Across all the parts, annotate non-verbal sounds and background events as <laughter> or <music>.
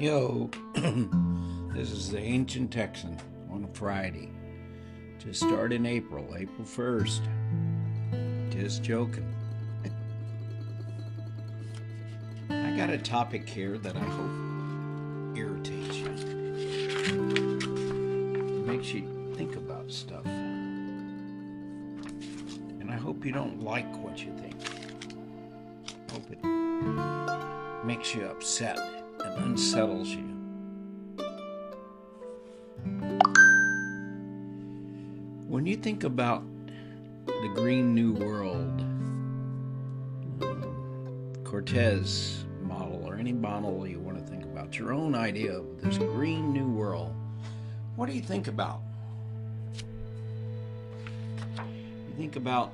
Yo, <clears throat> this is the Ancient Texan on a Friday. Just start in April, April 1st. Just joking. I got a topic here that I hope irritates you. Makes you think about stuff. And I hope you don't like what you think. Hope it makes you upset unsettles you. When you think about the Green New World, Cortez model, or any model you want to think about, your own idea of this Green New World, what do you think about? You think about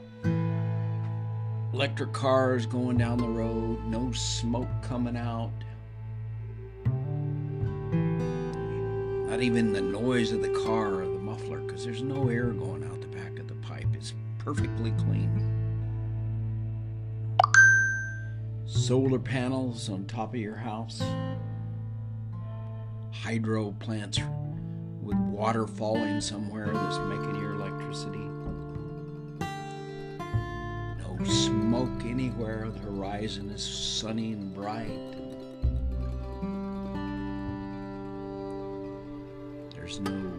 electric cars going down the road, no smoke coming out, even the noise of the car or the muffler because there's no air going out the back of the pipe. It's perfectly clean. Solar panels on top of your house, hydro plants with water falling somewhere that's making your electricity. No smoke anywhere. The horizon is sunny and bright. There's no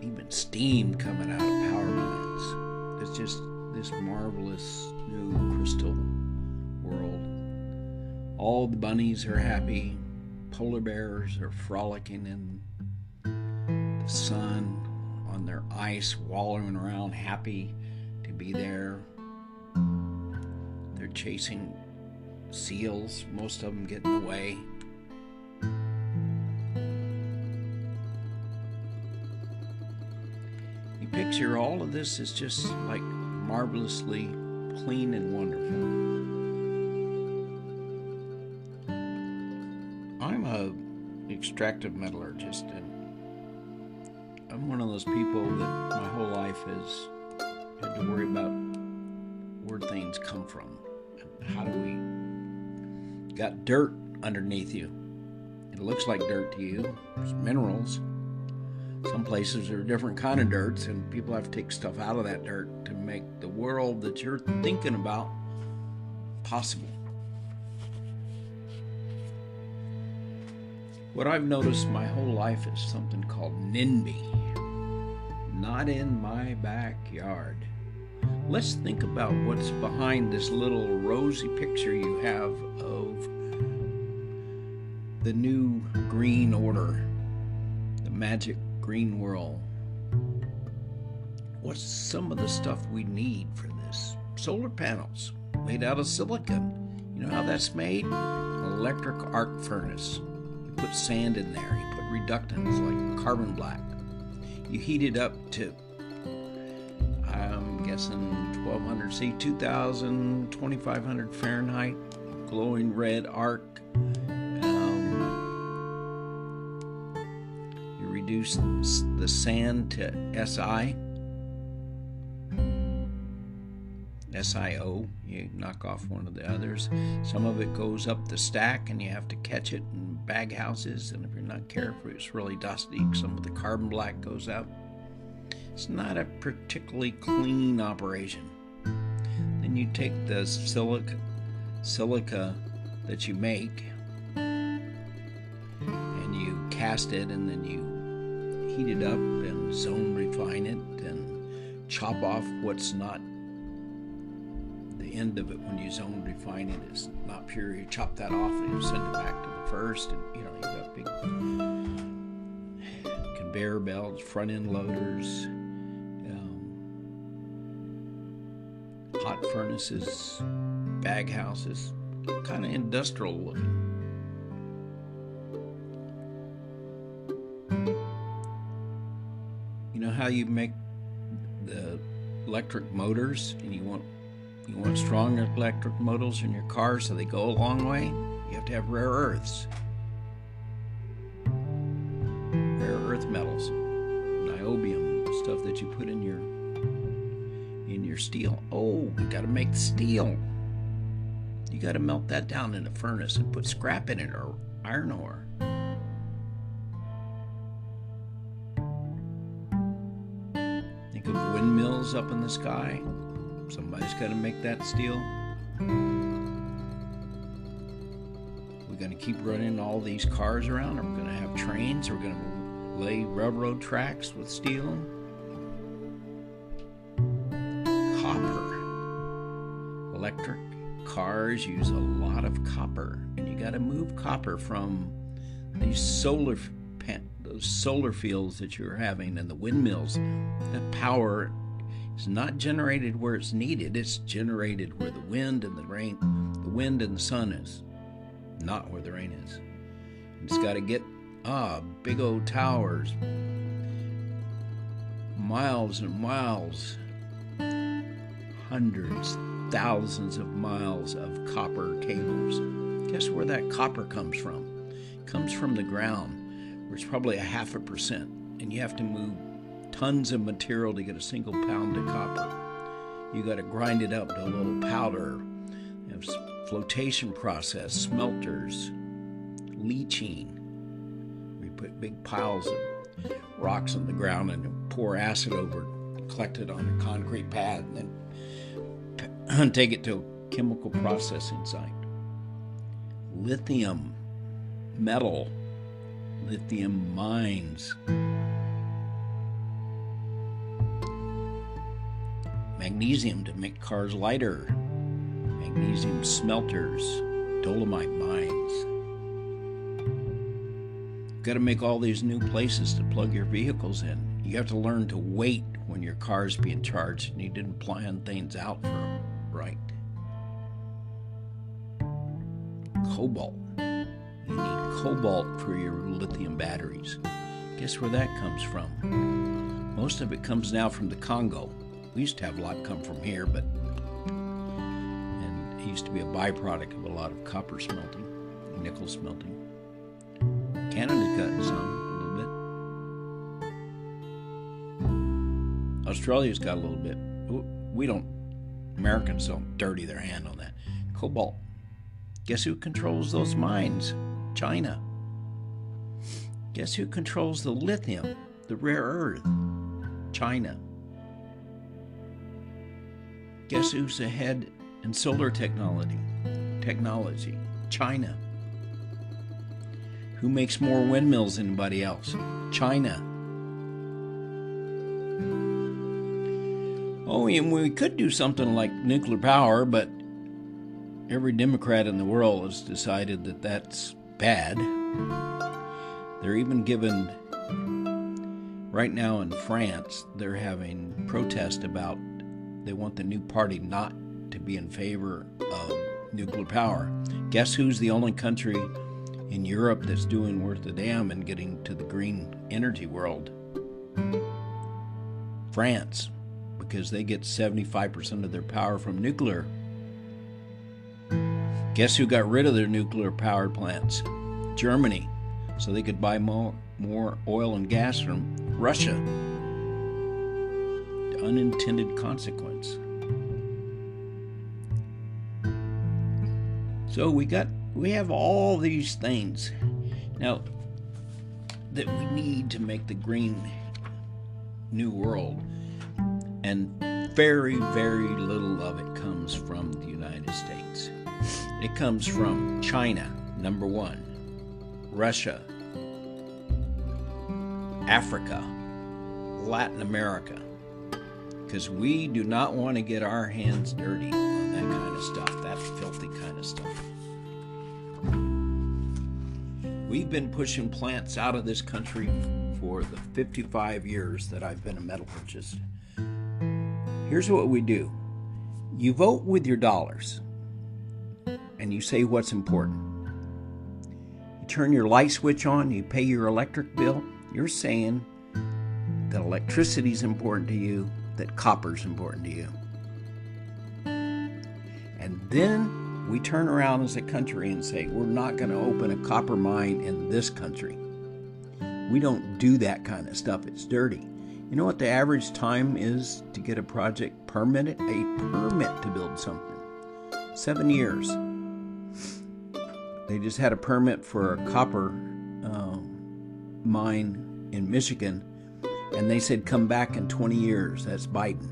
even steam coming out of power plants. It's just this marvelous new crystal world. All the bunnies are happy. Polar bears are frolicking in the sun on their ice, wallowing around, happy to be there. They're chasing seals, most of them getting away. Picture all of this is just like marvelously clean and wonderful. I'm a extractive metallurgist and I'm one of those people that my whole life has had to worry about where things come from how do we got dirt underneath you. It looks like dirt to you. There's minerals. Some places are different kind of dirts, and people have to take stuff out of that dirt to make the world that you're thinking about possible. What I've noticed my whole life is something called NIMBY. Not in my backyard. Let's think about what's behind this little rosy picture you have of the new green order, the magic green world. What's some of the stuff we need for this? Solar panels made out of silicon. You know how that's made? Electric arc furnace. You put sand in there, you put reductants like carbon black. You heat it up to, I'm guessing 1200 C, 2000, 2500 Fahrenheit, glowing red arc. Reduce the sand to SI. SIO, you knock off one of the others. Some of it goes up the stack and you have to catch it in bag houses. And if you're not careful, it's really dusty. Some of the carbon black goes out. It's not a particularly clean operation. Then you take the silica, silica that you make and you cast it and then you heat it up and zone refine it and chop off what's not the end of it when you zone refine it, it is not pure. You chop that off and you send it back to the first and you know you got big conveyor belts, front end loaders, um, hot furnaces, bag houses, kind of industrial looking. How you make the electric motors and you want you want strong electric motors in your car so they go a long way you have to have rare earths. Rare earth metals niobium stuff that you put in your in your steel. Oh you got to make steel. You got to melt that down in a furnace and put scrap in it or iron ore. Up in the sky. Somebody's got to make that steel. We're going to keep running all these cars around. We're going to have trains. We're going to lay railroad tracks with steel. Copper. Electric cars use a lot of copper, and you got to move copper from these solar those solar fields that you're having and the windmills. that power is not generated where it's needed. It's generated where the wind and the rain, the wind and the sun is, not where the rain is. It's got to get ah big old towers, miles and miles, hundreds, thousands of miles of copper cables. Guess where that copper comes from? It comes from the ground, where it's probably a half a percent, and you have to move tons of material to get a single pound of copper. You got to grind it up to a little powder. You have flotation process, smelters, leaching. We put big piles of rocks on the ground and pour acid over it, collect it on a concrete pad, and then <clears throat> take it to a chemical processing site. Lithium, metal, lithium mines. Magnesium to make cars lighter, magnesium smelters, dolomite mines. You've got to make all these new places to plug your vehicles in. You have to learn to wait when your car's being charged and you didn't plan things out for them right. Cobalt. You need cobalt for your lithium batteries. Guess where that comes from? Most of it comes now from the Congo. We used to have a lot come from here, but and it used to be a byproduct of a lot of copper smelting, nickel smelting. Canada's gotten some a little bit. Australia's got a little bit. We don't. Americans don't dirty their hand on that. Cobalt. Guess who controls those mines? China. Guess who controls the lithium, the rare earth? China. Guess who's ahead in solar technology? Technology, China. Who makes more windmills than anybody else? China. Oh, and we could do something like nuclear power, but every Democrat in the world has decided that that's bad. They're even given, right now in France, they're having protest about they want the new party not to be in favor of nuclear power. Guess who's the only country in Europe that's doing worth a damn and getting to the green energy world? France, because they get 75% of their power from nuclear. Guess who got rid of their nuclear power plants? Germany, so they could buy more, more oil and gas from Russia unintended consequence. So we got we have all these things now that we need to make the green new world and very very little of it comes from the United States. It comes from China, number 1, Russia, Africa, Latin America, because we do not want to get our hands dirty on that kind of stuff, that filthy kind of stuff. We've been pushing plants out of this country for the 55 years that I've been a metallurgist. Here's what we do you vote with your dollars and you say what's important. You turn your light switch on, you pay your electric bill, you're saying that electricity is important to you that copper's important to you. And then we turn around as a country and say, we're not going to open a copper mine in this country. We don't do that kind of stuff. It's dirty. You know what the average time is to get a project permitted? A permit to build something. Seven years. they just had a permit for a copper um, mine in Michigan, and they said come back in 20 years. That's Biden.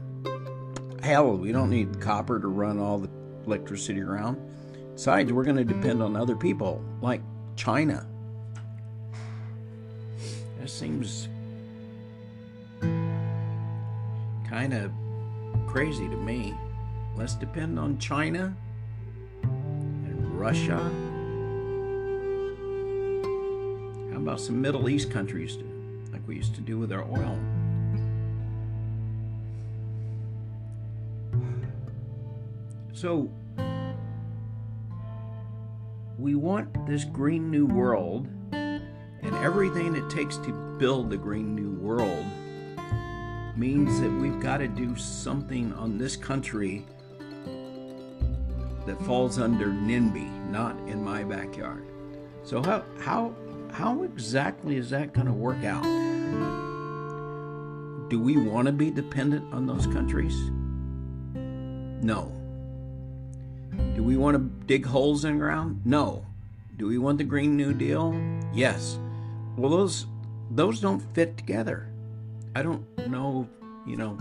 Hell, we don't need copper to run all the electricity around. Besides, we're going to depend on other people like China. That seems kind of crazy to me. Let's depend on China and Russia. How about some Middle East countries, like we used to do with our oil? So, we want this Green New World and everything it takes to build the Green New World means that we've got to do something on this country that falls under NIMBY, not in my backyard. So how how how exactly is that going to work out? Do we want to be dependent on those countries? No. Do we want to dig holes in the ground? No. Do we want the Green New Deal? Yes. Well, those those don't fit together. I don't know, you know,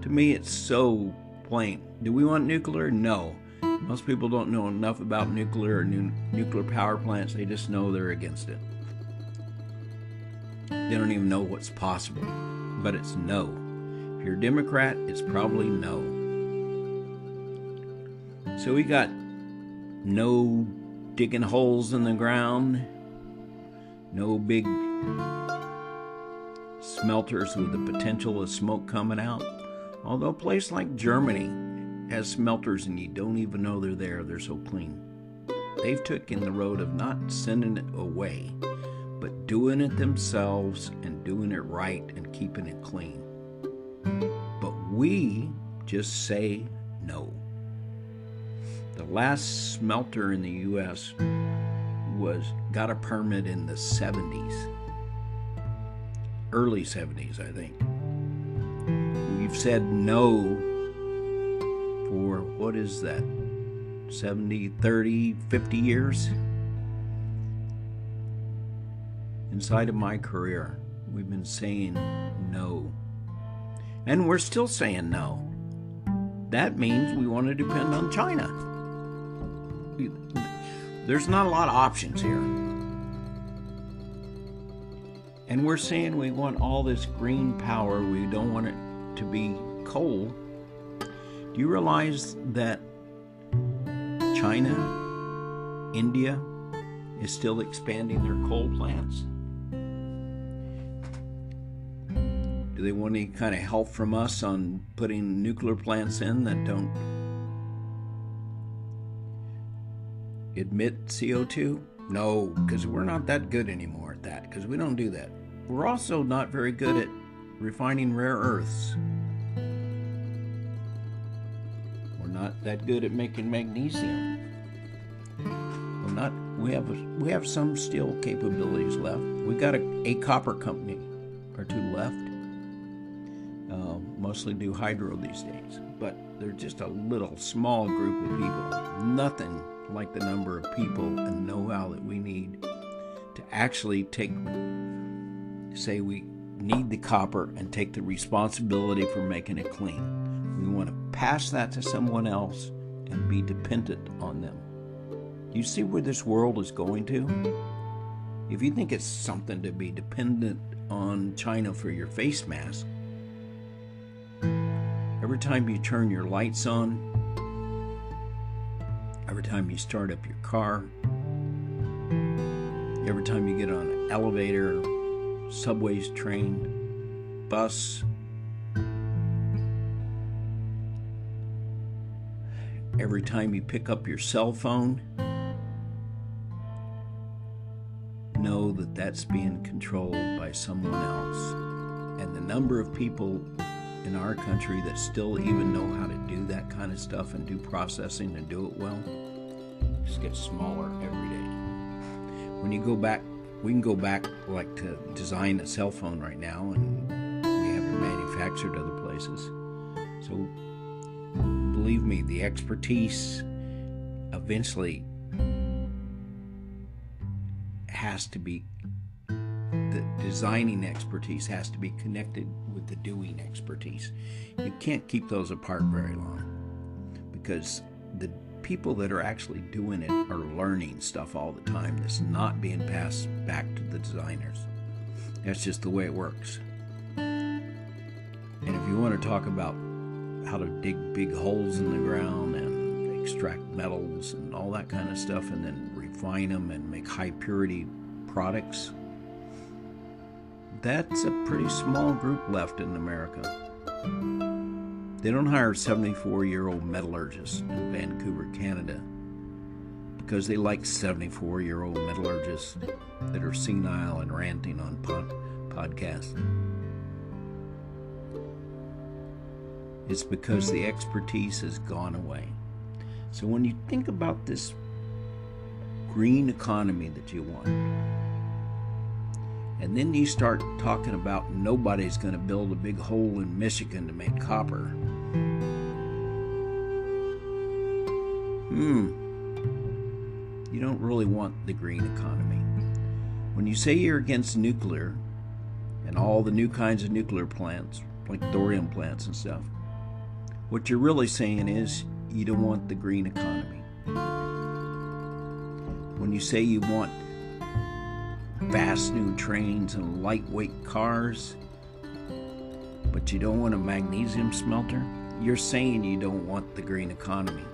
to me it's so plain. Do we want nuclear? No. Most people don't know enough about nuclear or nu- nuclear power plants. They just know they're against it. They don't even know what's possible. But it's no. If you're a Democrat, it's probably no. So we got no digging holes in the ground, no big smelters with the potential of smoke coming out. Although a place like Germany has smelters and you don't even know they're there, they're so clean. They've taken the road of not sending it away, doing it themselves and doing it right and keeping it clean. But we just say no. The last smelter in the US was got a permit in the 70s. Early 70s, I think. We've said no for what is that? 70, 30, 50 years? Inside of my career, we've been saying no. And we're still saying no. That means we want to depend on China. There's not a lot of options here. And we're saying we want all this green power, we don't want it to be coal. Do you realize that China, India, is still expanding their coal plants? Do they want any kind of help from us on putting nuclear plants in that don't emit CO2? No, because we're not that good anymore at that, because we don't do that. We're also not very good at refining rare earths. We're not that good at making magnesium. We're not. We have we have some steel capabilities left. We got a, a copper company or two left. Mostly do hydro these days, but they're just a little small group of people. Nothing like the number of people and know-how that we need to actually take say we need the copper and take the responsibility for making it clean. We want to pass that to someone else and be dependent on them. You see where this world is going to? If you think it's something to be dependent on China for your face mask, every time you turn your lights on, every time you start up your car, every time you get on an elevator, subways, train, bus, every time you pick up your cell phone, know that that's being controlled by someone else. And the number of people in our country that still even know how to do that kind of stuff and do processing and do it well just gets smaller every day. When you go back, we can go back like to design a cell phone right now, and we have it manufactured other places. So believe me, the expertise eventually has to be designing expertise has to be connected with the doing expertise. You can't keep those apart very long because the people that are actually doing it are learning stuff all the time that's not being passed back to the designers. That's just the way it works. And if you want to talk about how to dig big holes in the ground and extract metals and all that kind of stuff and then refine them and make high purity products, that's a pretty small group left in America. They don't hire 74 year old metallurgists in Vancouver, Canada, because they like 74 year old metallurgists that are senile and ranting on pod- podcasts. It's because the expertise has gone away. So when you think about this green economy that you want, and then you start talking about nobody's going to build a big hole in Michigan to make copper. Hmm. You don't really want the green economy. When you say you're against nuclear and all the new kinds of nuclear plants, like thorium plants and stuff, what you're really saying is you don't want the green economy. When you say you want fast new trains and lightweight cars, but you don't want a magnesium smelter, you're saying you don't want the green economy.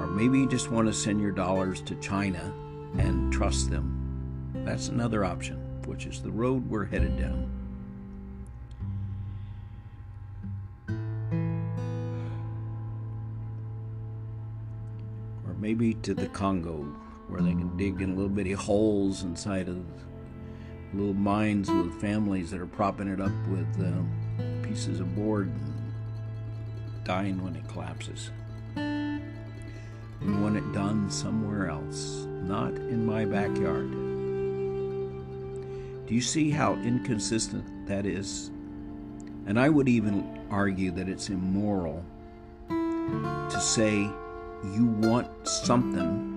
Or maybe you just want to send your dollars to China and trust them. That's another option, which is the road we're headed down. Maybe to the Congo where they can dig in little bitty holes inside of little mines with families that are propping it up with uh, pieces of board and dying when it collapses. We want it done somewhere else, not in my backyard. Do you see how inconsistent that is? And I would even argue that it's immoral to say you want something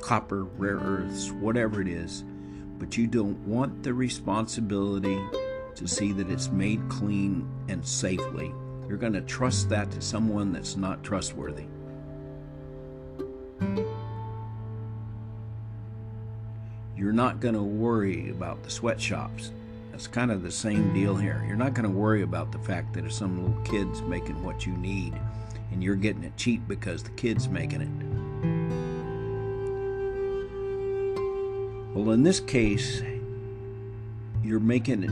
copper, rare earths, whatever it is, but you don't want the responsibility to see that it's made clean and safely. You're going to trust that to someone that's not trustworthy. You're not going to worry about the sweatshops. That's kind of the same deal here. You're not going to worry about the fact that if some little kid's making what you need and you're getting it cheap because the kid's making it. Well, in this case, you're making it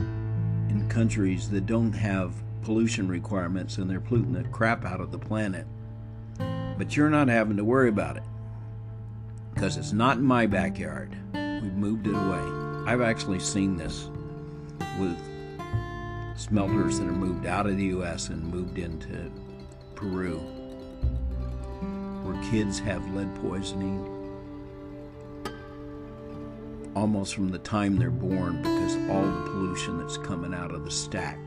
in countries that don't have pollution requirements and they're polluting the crap out of the planet. But you're not having to worry about it because it's not in my backyard. We've moved it away. I've actually seen this with smelters that are moved out of the U.S. and moved into Peru, kids have lead poisoning almost from the time they're born because all the pollution that's coming out of the stack.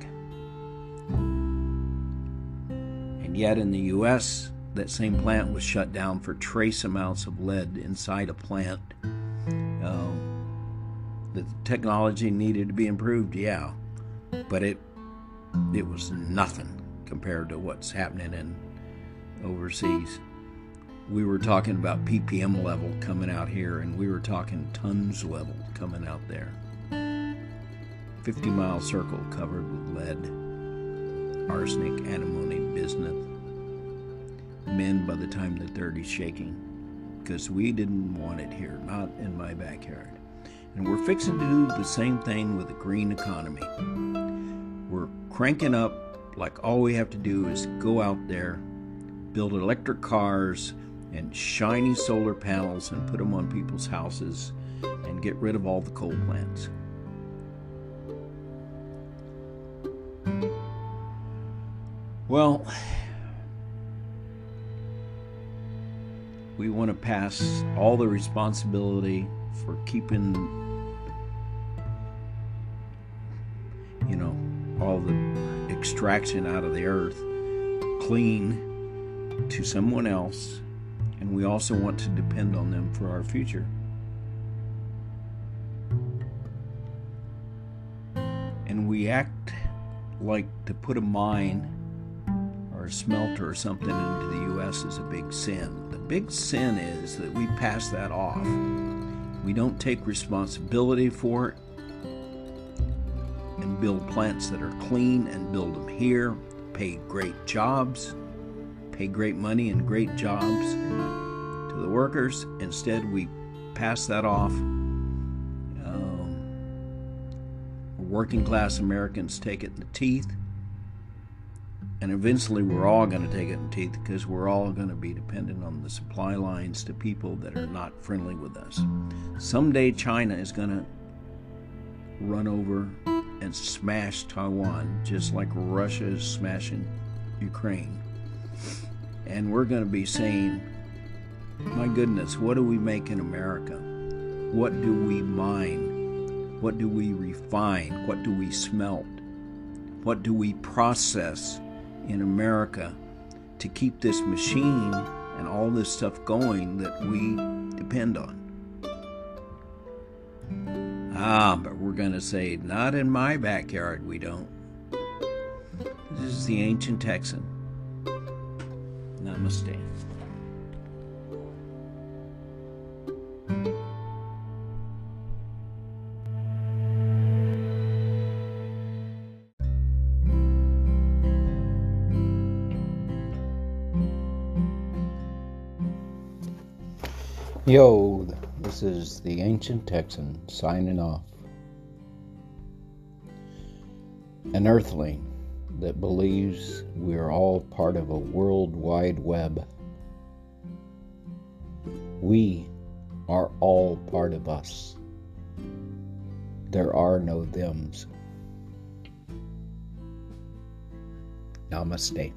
And yet in the US, that same plant was shut down for trace amounts of lead inside a plant. Uh, the technology needed to be improved, yeah, but it it was nothing compared to what's happening in overseas we were talking about ppm level coming out here and we were talking tons level coming out there. 50 mile circle covered with lead arsenic antimony bismuth. Men by the time they're 30 shaking because we didn't want it here not in my backyard. And we're fixing to do the same thing with the green economy. We're cranking up like all we have to do is go out there build electric cars and shiny solar panels and put them on people's houses and get rid of all the coal plants. Well, we want to pass all the responsibility for keeping, you know, all the extraction out of the earth clean to someone else And we also want to depend on them for our future. And we act like to put a mine or a smelter or something into the U.S. is a big sin. The big sin is that we pass that off. We don't take responsibility for it and build plants that are clean and build them here, pay great jobs, pay great money and great jobs to the workers. Instead, we pass that off. Um, working class Americans take it in the teeth. And eventually, we're all going to take it in the teeth because we're all going to be dependent on the supply lines to people that are not friendly with us. Someday, China is going to run over and smash Taiwan, just like Russia is smashing Ukraine. And we're going to be saying, my goodness, what do we make in America? What do we mine? What do we refine? What do we smelt? What do we process in America to keep this machine and all this stuff going that we depend on? Ah, but we're going to say, not in my backyard, we don't. This is the ancient Texan. Namaste. Yo, this is the Ancient Texan signing off. An earthling that believes we are all part of a world wide web. We are all part of us. There are no thems. Namaste.